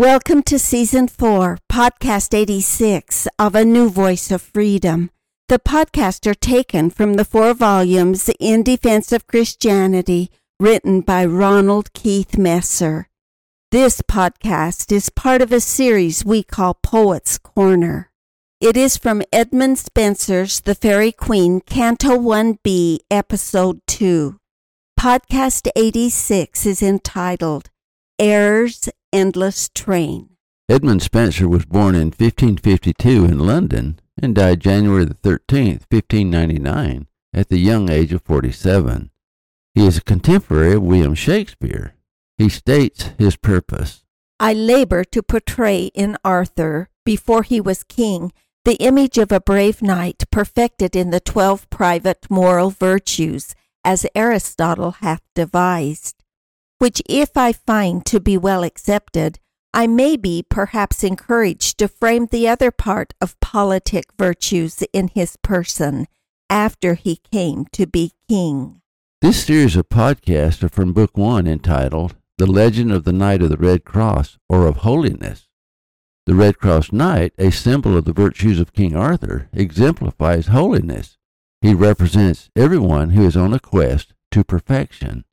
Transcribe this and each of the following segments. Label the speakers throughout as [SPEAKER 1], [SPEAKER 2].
[SPEAKER 1] Welcome to Season 4, Podcast 86 of A New Voice of Freedom. The podcasts are taken from the four volumes In Defense of Christianity, written by Ronald Keith Messer. This podcast is part of a series we call Poets Corner. It is from Edmund Spenser's The Faerie Queene, Canto 1b, Episode 2. Podcast 86 is entitled Error's Endless Train.
[SPEAKER 2] Edmund Spenser was born in 1552 in London and died January the 13th, 1599, at the young age of 47. He is a contemporary of William Shakespeare he states his purpose.
[SPEAKER 1] I labor to portray in Arthur, before he was king, the image of a brave knight perfected in the twelve private moral virtues, as Aristotle hath devised, which if I find to be well accepted, I may be perhaps encouraged to frame the other part of politic virtues in his person, after he came to be king.
[SPEAKER 2] This series of podcasts are from Book One entitled the legend of the Knight of the Red Cross, or of holiness. The Red Cross Knight, a symbol of the virtues of King Arthur, exemplifies holiness. He represents everyone who is on a quest to perfection.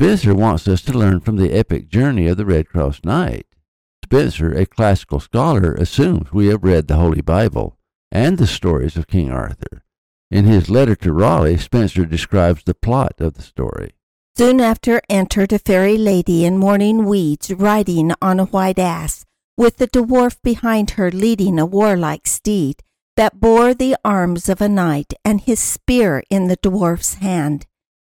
[SPEAKER 2] Spenser wants us to learn from the epic journey of the Red Cross Knight. Spenser, a classical scholar, assumes we have read the Holy Bible and the stories of King Arthur. In his letter to Raleigh, Spenser describes the plot of the story.
[SPEAKER 1] Soon after entered a fairy lady in mourning weeds riding on a white ass, with the dwarf behind her leading a warlike steed that bore the arms of a knight and his spear in the dwarf's hand.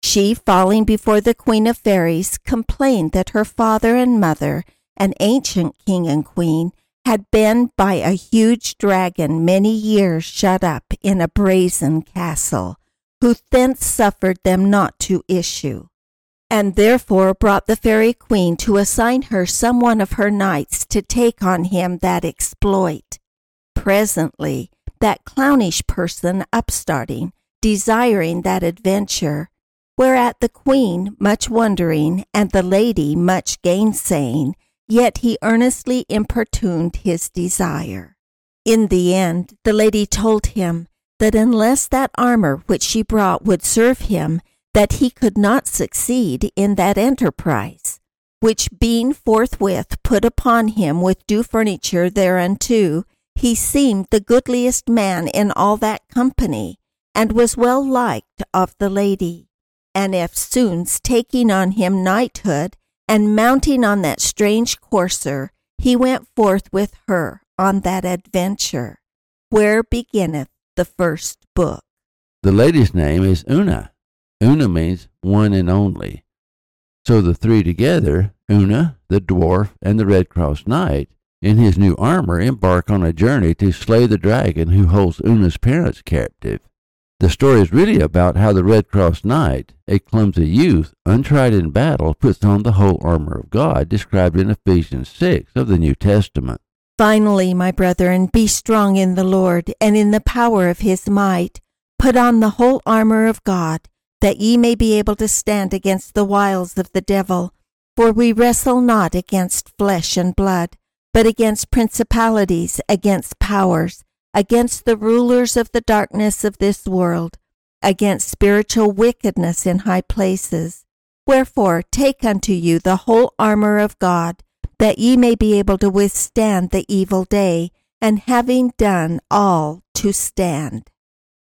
[SPEAKER 1] She, falling before the queen of fairies, complained that her father and mother, an ancient king and queen, had been by a huge dragon many years shut up in a brazen castle, who thence suffered them not to issue and therefore brought the fairy queen to assign her some one of her knights to take on him that exploit. Presently, that clownish person upstarting, desiring that adventure, whereat the queen much wondering, and the lady much gainsaying, yet he earnestly importuned his desire. In the end, the lady told him that unless that armor which she brought would serve him, that he could not succeed in that enterprise, which being forthwith put upon him with due furniture thereunto, he seemed the goodliest man in all that company, and was well liked of the lady. And eftsoons taking on him knighthood, and mounting on that strange courser, he went forth with her on that adventure, where beginneth the first book.
[SPEAKER 2] The lady's name is Una, Una means one and only. So the three together, Una, the dwarf, and the Red Cross Knight, in his new armor, embark on a journey to slay the dragon who holds Una's parents captive. The story is really about how the Red Cross Knight, a clumsy youth, untried in battle, puts on the whole armor of God described in Ephesians 6 of the New Testament.
[SPEAKER 1] Finally, my brethren, be strong in the Lord and in the power of his might. Put on the whole armor of God that ye may be able to stand against the wiles of the devil. For we wrestle not against flesh and blood, but against principalities, against powers, against the rulers of the darkness of this world, against spiritual wickedness in high places. Wherefore take unto you the whole armor of God, that ye may be able to withstand the evil day, and having done all to stand.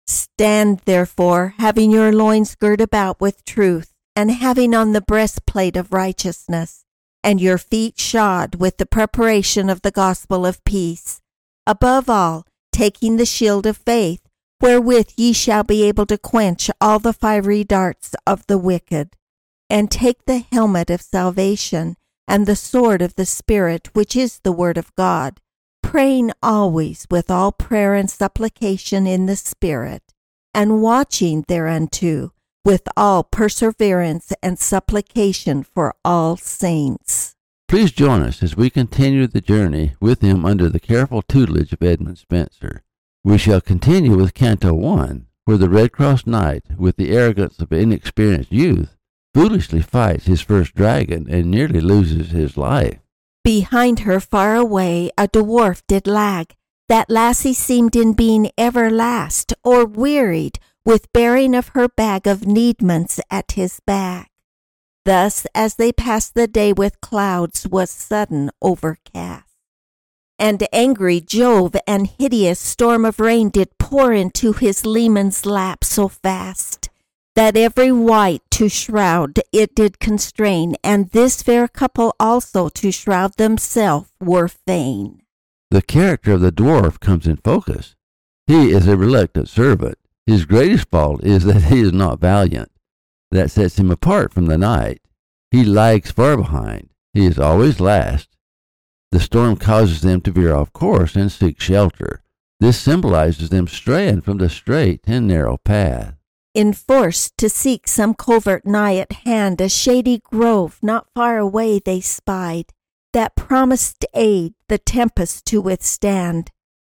[SPEAKER 1] Stand therefore, having your loins girt about with truth, and having on the breastplate of righteousness, and your feet shod with the preparation of the gospel of peace. Above all, taking the shield of faith, wherewith ye shall be able to quench all the fiery darts of the wicked. And take the helmet of salvation, and the sword of the Spirit, which is the word of God praying always with all prayer and supplication in the Spirit, and watching thereunto with all perseverance and supplication for all saints.
[SPEAKER 2] Please join us as we continue the journey with him under the careful tutelage of Edmund Spenser. We shall continue with Canto 1, where the Red Cross Knight, with the arrogance of inexperienced youth, foolishly fights his first dragon and nearly loses his life.
[SPEAKER 1] Behind her far away a dwarf did lag. That lassie seemed in being ever last, or wearied with bearing of her bag of needments at his back. Thus as they passed the day with clouds was sudden overcast. And angry Jove and hideous storm of rain did pour into his leman's lap so fast that every wight to shroud it did constrain, and this fair couple also to shroud themselves were fain.
[SPEAKER 2] The character of the dwarf comes in focus. He is a reluctant servant. His greatest fault is that he is not valiant. That sets him apart from the knight. He lags far behind. He is always last. The storm causes them to veer off course and seek shelter. This symbolizes them straying from the straight and narrow path.
[SPEAKER 1] Enforced to seek some covert nigh at hand, a shady grove not far away they spied, that promised aid the tempest to withstand,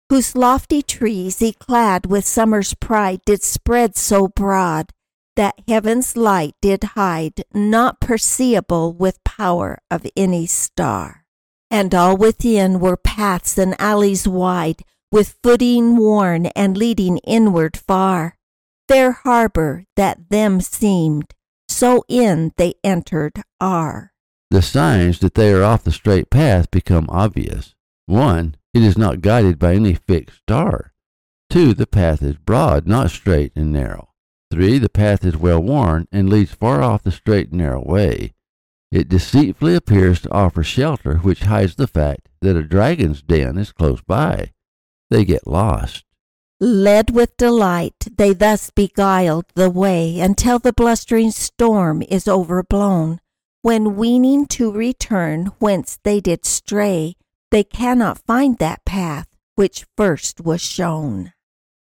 [SPEAKER 1] whose lofty trees, yclad with summer's pride, did spread so broad, that heaven's light did hide, not perceivable with power of any star. And all within were paths and alleys wide, with footing worn and leading inward far fair harbor that them seemed, so in they entered are.
[SPEAKER 2] The signs that they are off the straight path become obvious. One, it is not guided by any fixed star. Two, the path is broad, not straight and narrow. Three, the path is well worn and leads far off the straight and narrow way. It deceitfully appears to offer shelter, which hides the fact that a dragon's den is close by. They get lost.
[SPEAKER 1] Led with delight, they thus beguiled the way until the blustering storm is overblown. When weening to return whence they did stray, they cannot find that path which first was shown,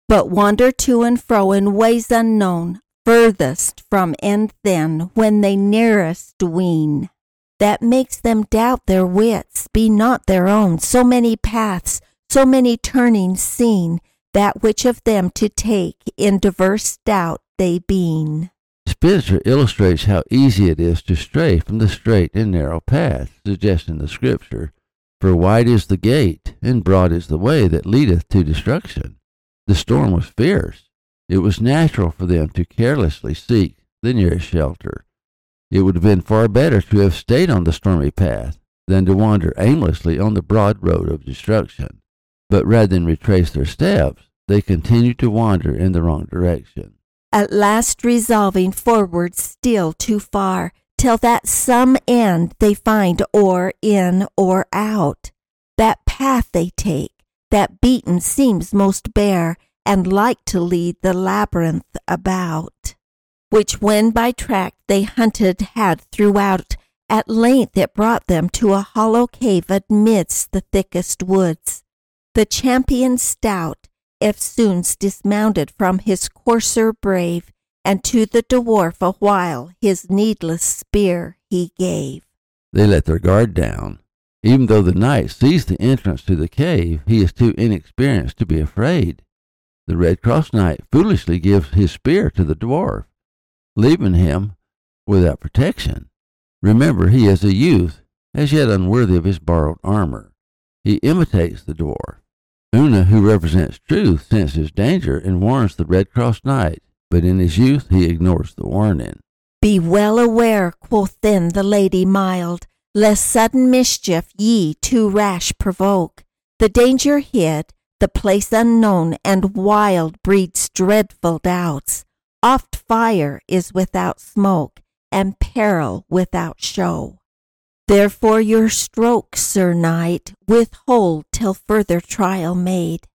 [SPEAKER 1] but wander to and fro in ways unknown, furthest from end then when they nearest ween. That makes them doubt their wits be not their own, so many paths, so many turnings seen, that which of them to take in diverse doubt they being.
[SPEAKER 2] Spenser illustrates how easy it is to stray from the straight and narrow path, suggesting the scripture, For wide is the gate, and broad is the way that leadeth to destruction. The storm was fierce. It was natural for them to carelessly seek the nearest shelter. It would have been far better to have stayed on the stormy path than to wander aimlessly on the broad road of destruction. But rather than retrace their steps, they continued to wander in the wrong direction.
[SPEAKER 1] At last resolving forward still too far, till that some end they find or in or out. That path they take, that beaten seems most bare, and like to lead the labyrinth about. Which when by track they hunted had throughout, at length it brought them to a hollow cave amidst the thickest woods. The champion stout, eftsoons dismounted from his courser brave, and to the dwarf a while his needless spear he gave.
[SPEAKER 2] They let their guard down. Even though the knight sees the entrance to the cave, he is too inexperienced to be afraid. The Red Cross Knight foolishly gives his spear to the dwarf, leaving him without protection. Remember, he is a youth, as yet unworthy of his borrowed armor. He imitates the dwarf. Una, who represents truth, senses danger and warns the Red Cross Knight, but in his youth he ignores the warning.
[SPEAKER 1] Be well aware, quoth then the lady mild, lest sudden mischief ye too rash provoke. The danger hid, the place unknown and wild breeds dreadful doubts. Oft fire is without smoke, and peril without show. Therefore your stroke, Sir Knight, withhold till further trial made.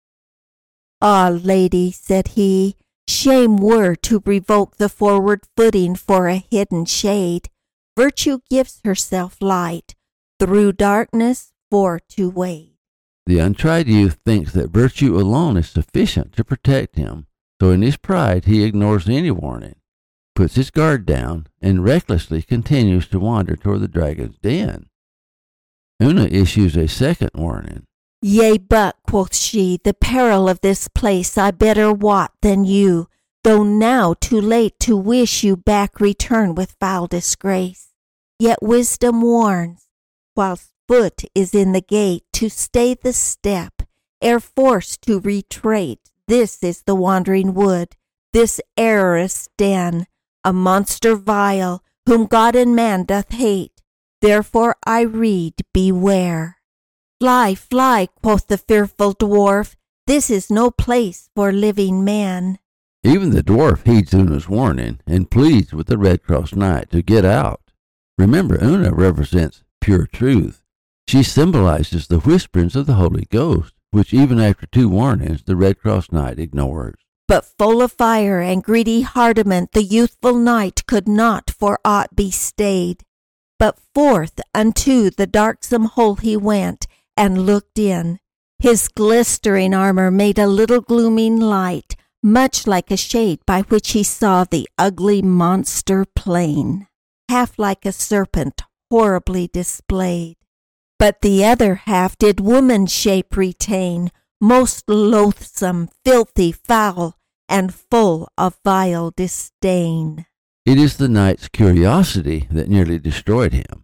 [SPEAKER 1] Ah, lady, said he, shame were to revoke the forward footing for a hidden shade. Virtue gives herself light, through darkness for to wade.
[SPEAKER 2] The untried youth thinks that virtue alone is sufficient to protect him, so in his pride he ignores any warning, puts his guard down, and recklessly continues to wander toward the dragon's den. Una issues a second warning.
[SPEAKER 1] Yea, but, quoth she, the peril of this place I better wot than you, though now too late to wish you back return with foul disgrace. Yet wisdom warns, whilst foot is in the gate, to stay the step, ere forced to retreat. This is the wandering wood, this errorous den, a monster vile, whom God and man doth hate. Therefore I read, beware. Fly, fly, quoth the fearful dwarf, this is no place for living man.
[SPEAKER 2] Even the dwarf heeds Una's warning and pleads with the Red Cross Knight to get out. Remember, Una represents pure truth. She symbolizes the whisperings of the Holy Ghost, which even after two warnings the Red Cross Knight ignores.
[SPEAKER 1] But full of fire and greedy hardiment, the youthful knight could not for aught be stayed. But forth unto the darksome hole he went, and looked in. His glistering armor made a little glooming light, much like a shade by which he saw the ugly monster plain, half like a serpent horribly displayed. But the other half did woman's shape retain, most loathsome, filthy, foul, and full of vile disdain.
[SPEAKER 2] It is the knight's curiosity that nearly destroyed him.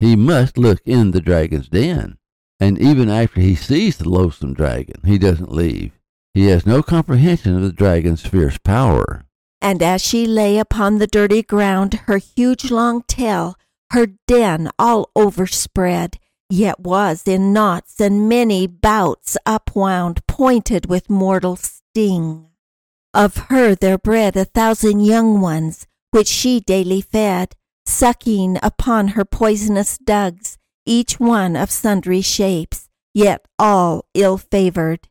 [SPEAKER 2] He must look in the dragon's den, and even after he sees the loathsome dragon, he doesn't leave. He has no comprehension of the dragon's fierce power.
[SPEAKER 1] And as she lay upon the dirty ground, her huge long tail, her den all overspread, yet was in knots and many bouts upwound, pointed with mortal sting. Of her there bred a thousand young ones, which she daily fed, sucking upon her poisonous dugs, each one of sundry shapes, yet all ill favored.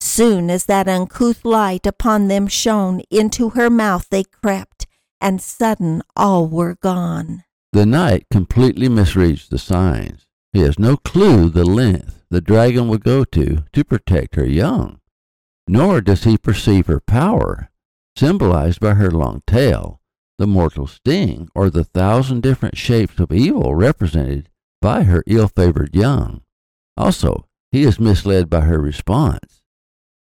[SPEAKER 1] Soon as that uncouth light upon them shone, into her mouth they crept, and sudden all were gone.
[SPEAKER 2] The knight completely misreads the signs. He has no clue the length the dragon will go to to protect her young, nor does he perceive her power, symbolized by her long tail, the mortal sting, or the thousand different shapes of evil represented by her ill favored young. Also, he is misled by her response.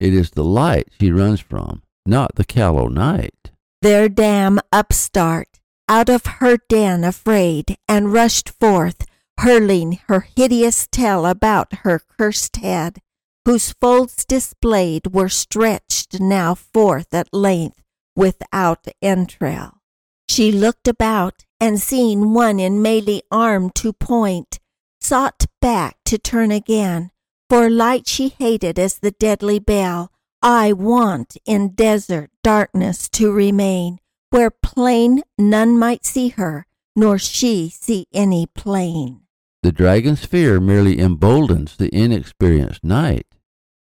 [SPEAKER 2] It is the light she runs from, not the callow knight.
[SPEAKER 1] Their dam upstart, out of her den afraid, and rushed forth, hurling her hideous tail about her cursed head, whose folds displayed were stretched now forth at length without entrail. She looked about, and seeing one in melee arm to point, sought back to turn again, for light she hated as the deadly bell. I want in desert darkness to remain, where plain none might see her, nor she see any plain.
[SPEAKER 2] The dragon's fear merely emboldens the inexperienced knight.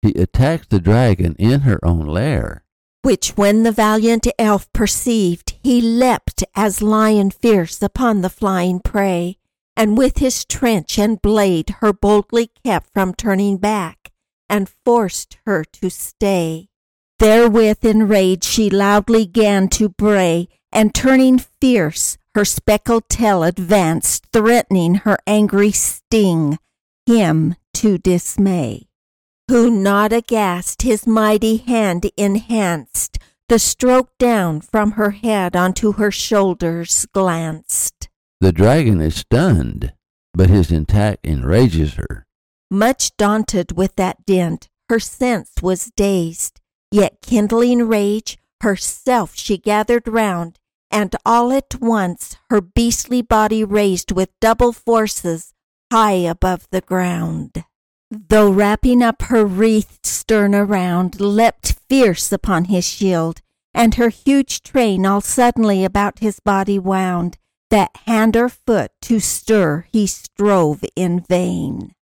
[SPEAKER 2] He attacks the dragon in her own lair.
[SPEAKER 1] Which when the valiant elf perceived, he leapt as lion fierce upon the flying prey, and with his trench and blade her boldly kept from turning back, and forced her to stay. Therewith in rage she loudly gan to bray, and turning fierce, her speckled tail advanced, threatening her angry sting, him to dismay. Who not aghast his mighty hand enhanced, the stroke down from her head onto her shoulders glanced.
[SPEAKER 2] The dragon is stunned, but his attack enrages her.
[SPEAKER 1] Much daunted with that dint, her sense was dazed, yet kindling rage, herself she gathered round, and all at once her beastly body raised with double forces high above the ground. Though wrapping up her wreathed stern around, leapt fierce upon his shield, and her huge train all suddenly about his body wound, that hand or foot to stir he strove in vain.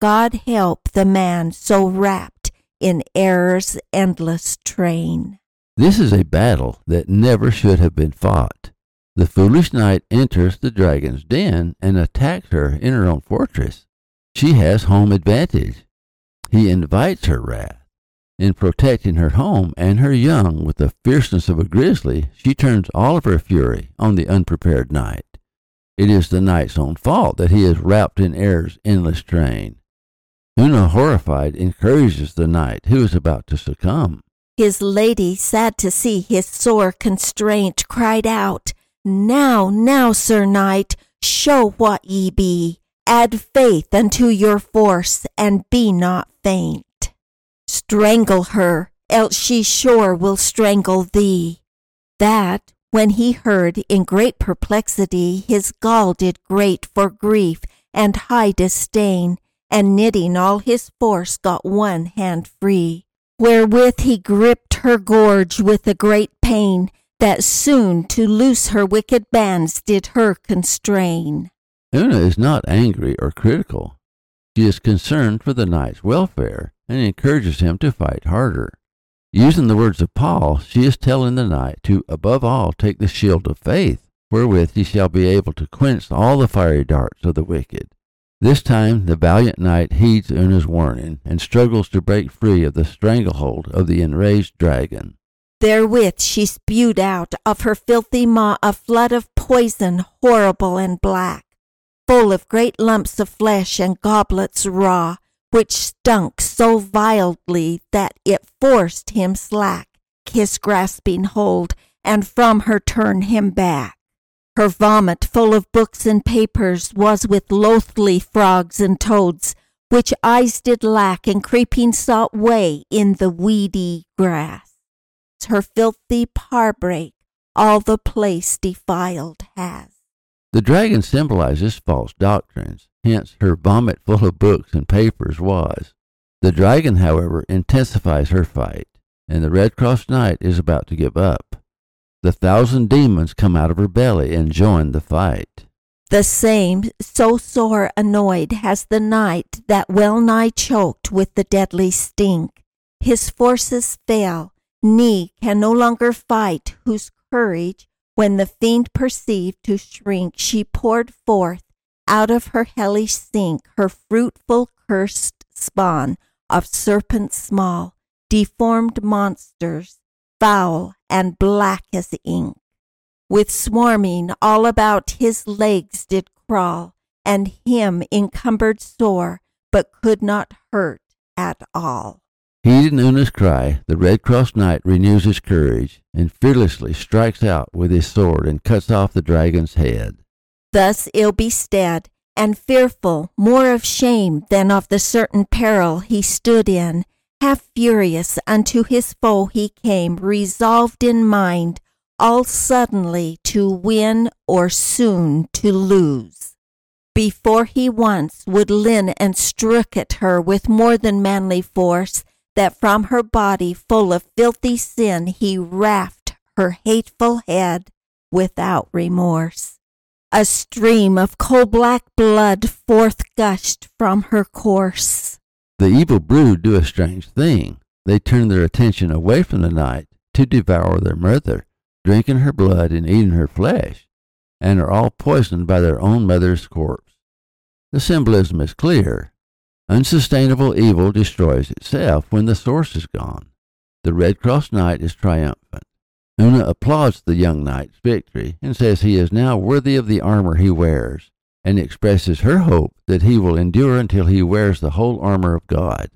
[SPEAKER 1] God help the man so wrapped in error's endless train.
[SPEAKER 2] This is a battle that never should have been fought. The foolish knight enters the dragon's den and attacks her in her own fortress. She has home advantage. he invites her wrath. In protecting her home and her young with the fierceness of a grizzly, she turns all of her fury on the unprepared knight. It is the knight's own fault that he is wrapped in error's endless train. Una, horrified, encourages the knight who is about to succumb.
[SPEAKER 1] His lady, sad to see his sore constraint, cried out, Now, now, Sir Knight, show what ye be. Add faith unto your force, and be not faint. Strangle her, else she sure will strangle thee. That, when he heard, in great perplexity, his gall did grate for grief and high disdain, and knitting all his force got one hand free, wherewith he gripped her gorge with a great pain, that soon to loose her wicked bands did her constrain.
[SPEAKER 2] Una is not angry or critical. She is concerned for the knight's welfare and encourages him to fight harder. Using the words of Paul, she is telling the knight to above all take the shield of faith, wherewith he shall be able to quench all the fiery darts of the wicked. This time the valiant knight heeds Una's warning and struggles to break free of the stranglehold of the enraged dragon.
[SPEAKER 1] Therewith she spewed out of her filthy maw a flood of poison horrible and black, full of great lumps of flesh and goblets raw, which stunk so vilely that it forced him slack his grasping hold, and from her turn him back. Her vomit, full of books and papers, was with loathly frogs and toads, which eyes did lack, and creeping salt way in the weedy grass. Her filthy parbrake all the place defiled has.
[SPEAKER 2] The dragon symbolizes false doctrines, hence her vomit full of books and papers was. The dragon, however, intensifies her fight, and the Red Cross Knight is about to give up. The thousand demons come out of her belly and join the fight.
[SPEAKER 1] The same, so sore annoyed has the knight that well nigh choked with the deadly stink. His forces fail, knee can no longer fight, whose courage when the fiend perceived to shrink, she poured forth out of her hellish sink her fruitful cursed spawn of serpents small, deformed monsters, foul and black as ink. With swarming all about his legs did crawl, and him encumbered sore, but could not hurt at all.
[SPEAKER 2] Heeding Una's cry, the Red Cross Knight renews his courage and fearlessly strikes out with his sword and cuts off the dragon's head.
[SPEAKER 1] Thus ill bestead and fearful more of shame than of the certain peril he stood in, half furious unto his foe he came, resolved in mind all suddenly to win or soon to lose. Before he once would lin and strook at her with more than manly force, that from her body full of filthy sin he raft her hateful head without remorse. A stream of coal black blood forth gushed from her course.
[SPEAKER 2] The evil brood do a strange thing. They turn their attention away from the knight to devour their mother, drinking her blood and eating her flesh, and are all poisoned by their own mother's corpse. The symbolism is clear. Unsustainable evil destroys itself when the source is gone. The Red Cross Knight is triumphant. Una applauds the young knight's victory and says he is now worthy of the armor he wears, and expresses her hope that he will endure until he wears the whole armor of God.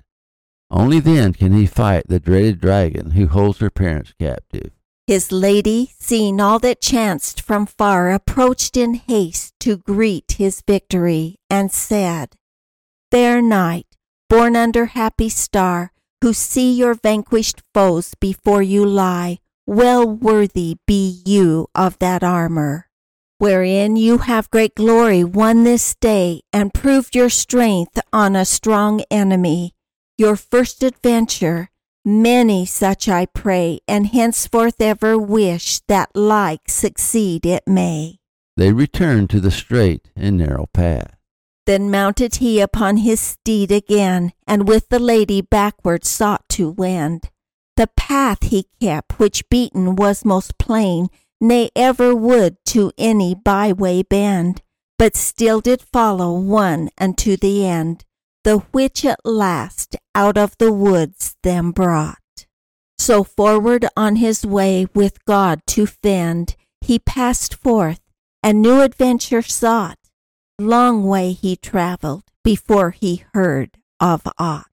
[SPEAKER 2] Only then can he fight the dreaded dragon who holds her parents captive.
[SPEAKER 1] His lady, seeing all that chanced from far, approached in haste to greet his victory, and said, fair knight, born under happy star, who see your vanquished foes before you lie, well worthy be you of that armor, wherein you have great glory won this day, and proved your strength on a strong enemy. Your first adventure, many such I pray, and henceforth ever wish that like succeed it may.
[SPEAKER 2] They returned to the straight and narrow path.
[SPEAKER 1] Then mounted he upon his steed again, and with the lady backward sought to wend. The path he kept, which beaten was most plain, ne ever would to any byway bend, but still did follow one unto the end, the which at last out of the woods them brought. So forward on his way with God to fend, he passed forth and new adventure sought. Long way he travelled before he heard of aught.